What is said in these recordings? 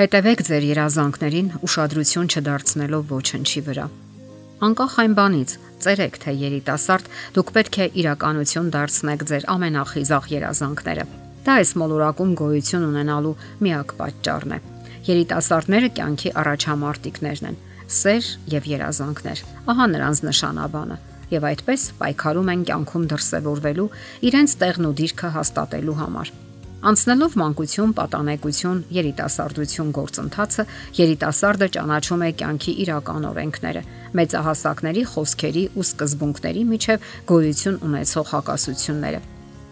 Հետևեք ձեր երազանքներին ուշադրություն չդարձնելով ոչնչի վրա։ Անկախ այն բանից, ծերեք թե երիտասարդ, դուք պետք է իրականություն դարձնեք ձեր ամենախիզախ երազանքները։ Դա այս մոլորակում գոյություն ունենալու միակ պատճառն է։ Երիտասարդները կյանքի առաջամարտիկներն են։ Սեր եւ երազանքներ։ Ահա նրանց նշանաբանը եւ այդպես պայքարում են կյանքում դրսևորվելու իրենց տեղն ու դիրքը հաստատելու համար։ Անցնելով մանկություն, պատանեկություն, երիտասարդություն գործընթացը, երիտասարդը ճանաչում է կյանքի իրական օրենքները, մեծահասակների խոսքերի ու սկզբունքների միջև գոյություն ունեցող հակասությունները։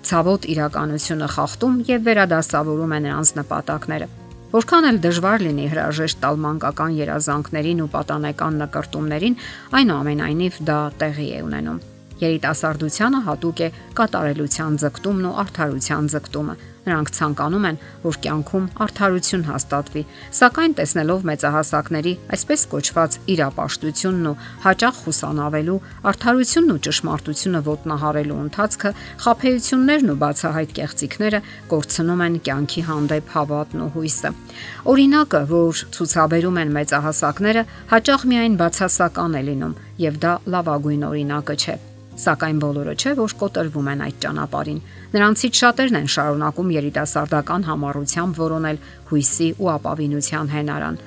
Ցավոտ իրականությունը խախտում եւ վերադասավորում է նրանց նպատակները։ Որքան էլ դժվար լինի հրաժեշտ տալ մանկական երազանքներին ու պատանեկան նկարտումներին, այնուամենայնիվ դա տեղի է ունենում։ Երիտասարդությանը հատուկ է կատարելության ձգտումն ու արդարության ձգտումը, Նրանք ցանկանում են, որ կյանքում արդարություն հաստատվի, սակայն տեսնելով մեծահասակների այսպես կոչված իրապաշտությունն ու հաճախ խուսանավելու արդարությունն ու ճշմարտությունը ոտնահարելու ընթացքը, խափեություններն ու բացահայտ կեղծիքները կորցնում են կյանքի հանդեպ հավատն ու հույսը։ Օրինակը, որ ցուցաբերում են մեծահասակները, հաճախ միայն բացասական է լինում, եւ դա լավագույն օրինակը չէ Սակայն բոլորը չէ, որ կոտրվում են այդ ճանապարհին։ Նրանցից շատերն են շարունակում երիտասարդական համառությամբ որոնել հույսի ու ապավինության հենարան,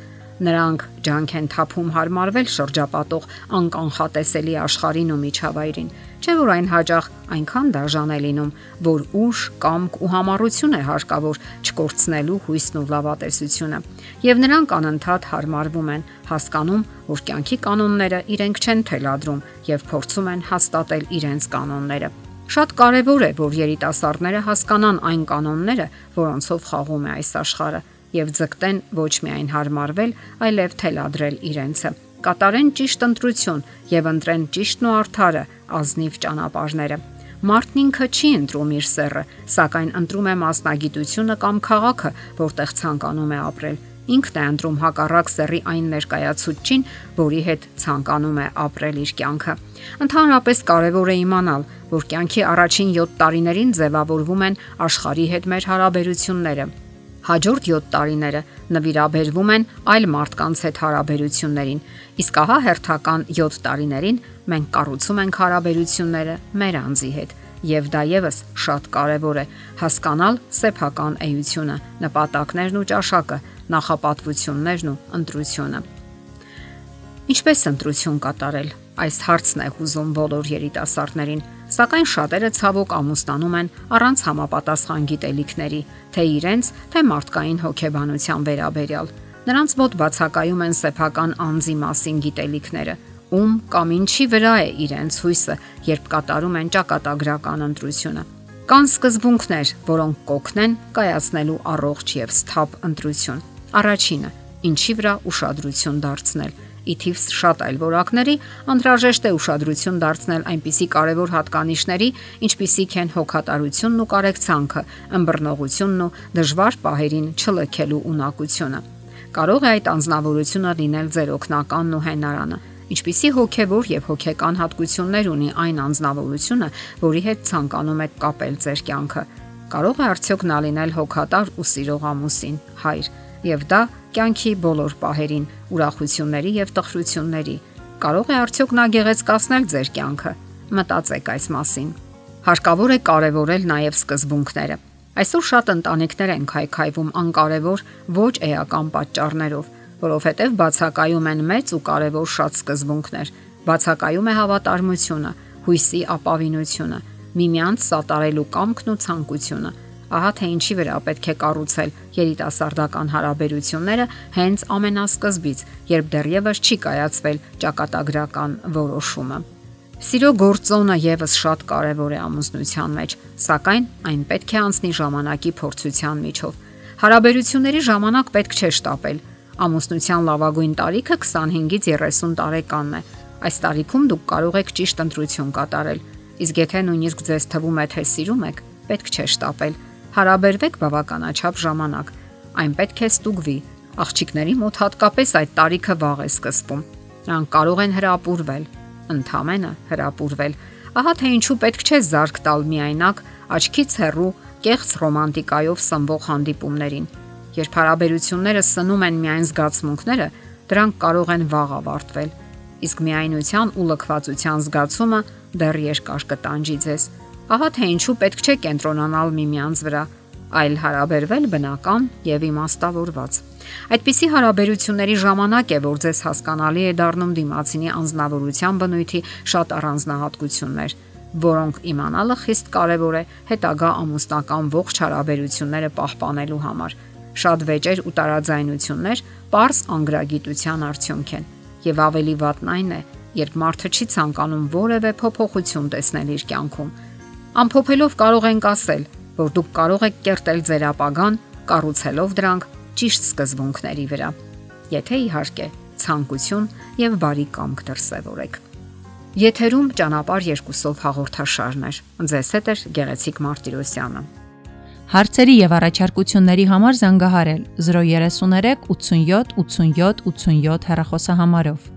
Նրանք ջանք են թափում հարմարվել շրջապատող անկանխատեսելի աշխարհին ու միջավայրին։ Չէ՞ որ այն հաջող այնքան դաժան է լինում, որ ուժ, կամք ու համառություն է հարկավոր չկորցնելու հույսն ու լավատեսությունը։ Եվ նրանք անընդհատ հարմարվում են, հասկանում, որ կյանքի կանոնները իրենք չեն թելադրում եւ փորձում են հաստատել իրենց կանոնները։ Շատ կարևոր է, որ երիտասարդները հասկանան այն կանոնները, որոնցով խաղում է այս աշխարհը եւ ձգտեն ոչ միայն հարմարվել, այլև թելադրել իրենցը։ Կատարեն ճիշտ ընտրություն եւ ընտրեն ճիշտն ու արդարը ազնիվ ճանապարհները։ Մարդն ինքը չի ընտրում իր սեռը, սակայն ընտրում է մասնագիտությունը կամ քաղաքը, որտեղ ցանկանում է ապրել։ Ինքն է ընտրում հակառակ սեռի այն ներկայացուցչին, որի հետ ցանկանում է ապրել իր կյանքը։ Ընդհանրապես կարևոր է իմանալ, որ կյանքի առաջին 7 տարիներին ձևավորվում են աշխարհի հետ մեր հարաբերությունները Հաջորդ 7 տարիները նվիրաբերվում են այլ մարդկանց հետ հարաբերություններին, իսկ ահա հերթական 7 տարիներին մենք կառուցում ենք հարաբերությունները մեր անձի հետ։ Եվ դա եւս շատ կարեւոր է հասկանալ սեփական էությունը, նպատակներն ու ճաշակը, նախապատվություններն ու ընտրությունը։ Ինչպես ընտրություն կատարել։ Այս հարցն է հուզում բոլոր երիտասարդներին Սակայն շատերը ցավոք ամուսնանում են առանց համապատասխան գիտելիքների, թե իրենց, թե մարդկային հոգեբանության վերաբերյալ։ Նրանց մոտ բացակայում են սեփական անձի մասին գիտելիքները, ում կամ ինչի վրա է իրենց հույսը, երբ կատարում են ճակատագրական ընտրությունը։ Կան սկզբունքներ, որոնք կօգնեն կայացնելու առողջ եւ սթափ ընտրություն։ Առաջինը՝ ինչի վրա ուշադրություն դարձնել ի թիվս շատ այլ որակների, անհրաժեշտ է ուշադրություն դարձնել այնպիսի կարևոր հատկանիշների, ինչպիսիք են հոգատարությունն ու կարեկցանքը, ըմբռնողությունն ու դժվար պահերին չլքելու ունակությունը։ Կարող է այդ անznավորությունը լինել ձեր օգնականն ու հենարանը, ինչպիսի հոգևոր եւ հոգեկան հատկություններ ունի այն անznավորությունը, որի հետ ցանկանում եք կապել ձեր կյանքը։ Կարող է արդյոք նա լինել հոգատար ու սիրող ամուսին, հայր, եւ դա կյանքի բոլոր պահերին, ուրախությունների եւ տխրությունների։ Կարող է արդյոք նա գեղեցկացնել ձեր կյանքը։ Մտածեք այս մասին։ Հարկավոր է կարևորել նաեւ սկզբունքները։ Այսօր շատ ընտանիքներ են քայքայվում անկարևոր ոչ էական պատճառներով, որովհետև բացակայում են մեծ ու կարևոր շատ սկզբունքներ։ Բացակայում է հավատարմությունը, հույսի ապավինությունը, միմյանց սատարելու կամքն ու ցանկությունը ահա թե ինչի վրա պետք է կառուցել երիտասարդական հարաբերությունները հենց ամենասկզբից, երբ դեռևս չի կայացվել ճակատագրական որոշումը։ Սիրո գործոնը եւս շատ կարեւոր է ամուսնության մեջ, սակայն այն պետք է անցնի ժամանակի փորձության միջով։ Հարաբերությունների ժամանակ պետք չէ շտապել։ Ամուսնության լավագույն տարիքը 25-ից 30 տարեկանն է։ Այս տարիքում դուք կարող եք ճիշտ ընտրություն կատարել։ Իսկ եթե նույնիսկ ձեզ թվում է, թե սիրում եք, պետք չէ շտապել Հարաբերվեք բավականաչափ ժամանակ։ Այն պետք է ստուգվի։ Աղջիկների մոտ հատկապես այդ տարիքը վաղ է սկսվում։ Նրանք կարող են հրապուրվել, ընդհանրապես հրապուրվել։ Ահա թե ինչու պետք չէ զարգ տալ միայնակ, աչքից հեռու, կեղծ ռոմանտիկայով սնվող հանդիպումներին։ Երբ հարաբերությունները սնում են միայն զգացմունքները, դրանք կարող են վաղ ավարտվել։ Իսկ միայնության ու լքվածության զգացումը դեռ երկար կտանջի ձեզ։ Ահա թե ինչու պետք չէ կենտրոնանալ միմյանց վրա, այլ հարաբերվել բնական եւ իմաստավորված։ Այդպիսի հարաբերությունների ժամանակ է, որ ձեզ հասկանալի է դառնում դիմացինի անznավորության բնույթի շատ առանձնահատկություններ, որոնք իմանալը խիստ կարևոր է հետագա ամուսնական ողջ հարաբերությունները պահպանելու համար։ Շատ վեճեր ու տարաձայնություններ པարս անգրագիտության արդյունք են, եւ ավելի վատն այն է, երբ մարդը չի ցանկանում որևէ փոփոխություն տեսնել իր կյանքում։ Ամփոփելով կարող ենք ասել, որ դուք կարող եք կերտել ձեր ապագան, կառուցելով դրանք ճիշտ սկզբունքների վրա։ Եթե իհարկե ցանկություն եւ բարի կամք դրսևորեք։ Եթերում ճանապար երկուսով հաղորդաշարն է։ Ձեզ հետ է Գեղեցիկ Մարտիրոսյանը։ Հարցերի եւ առաջարկությունների համար զանգահարել 033 87 87 87 հեռախոսահամարով։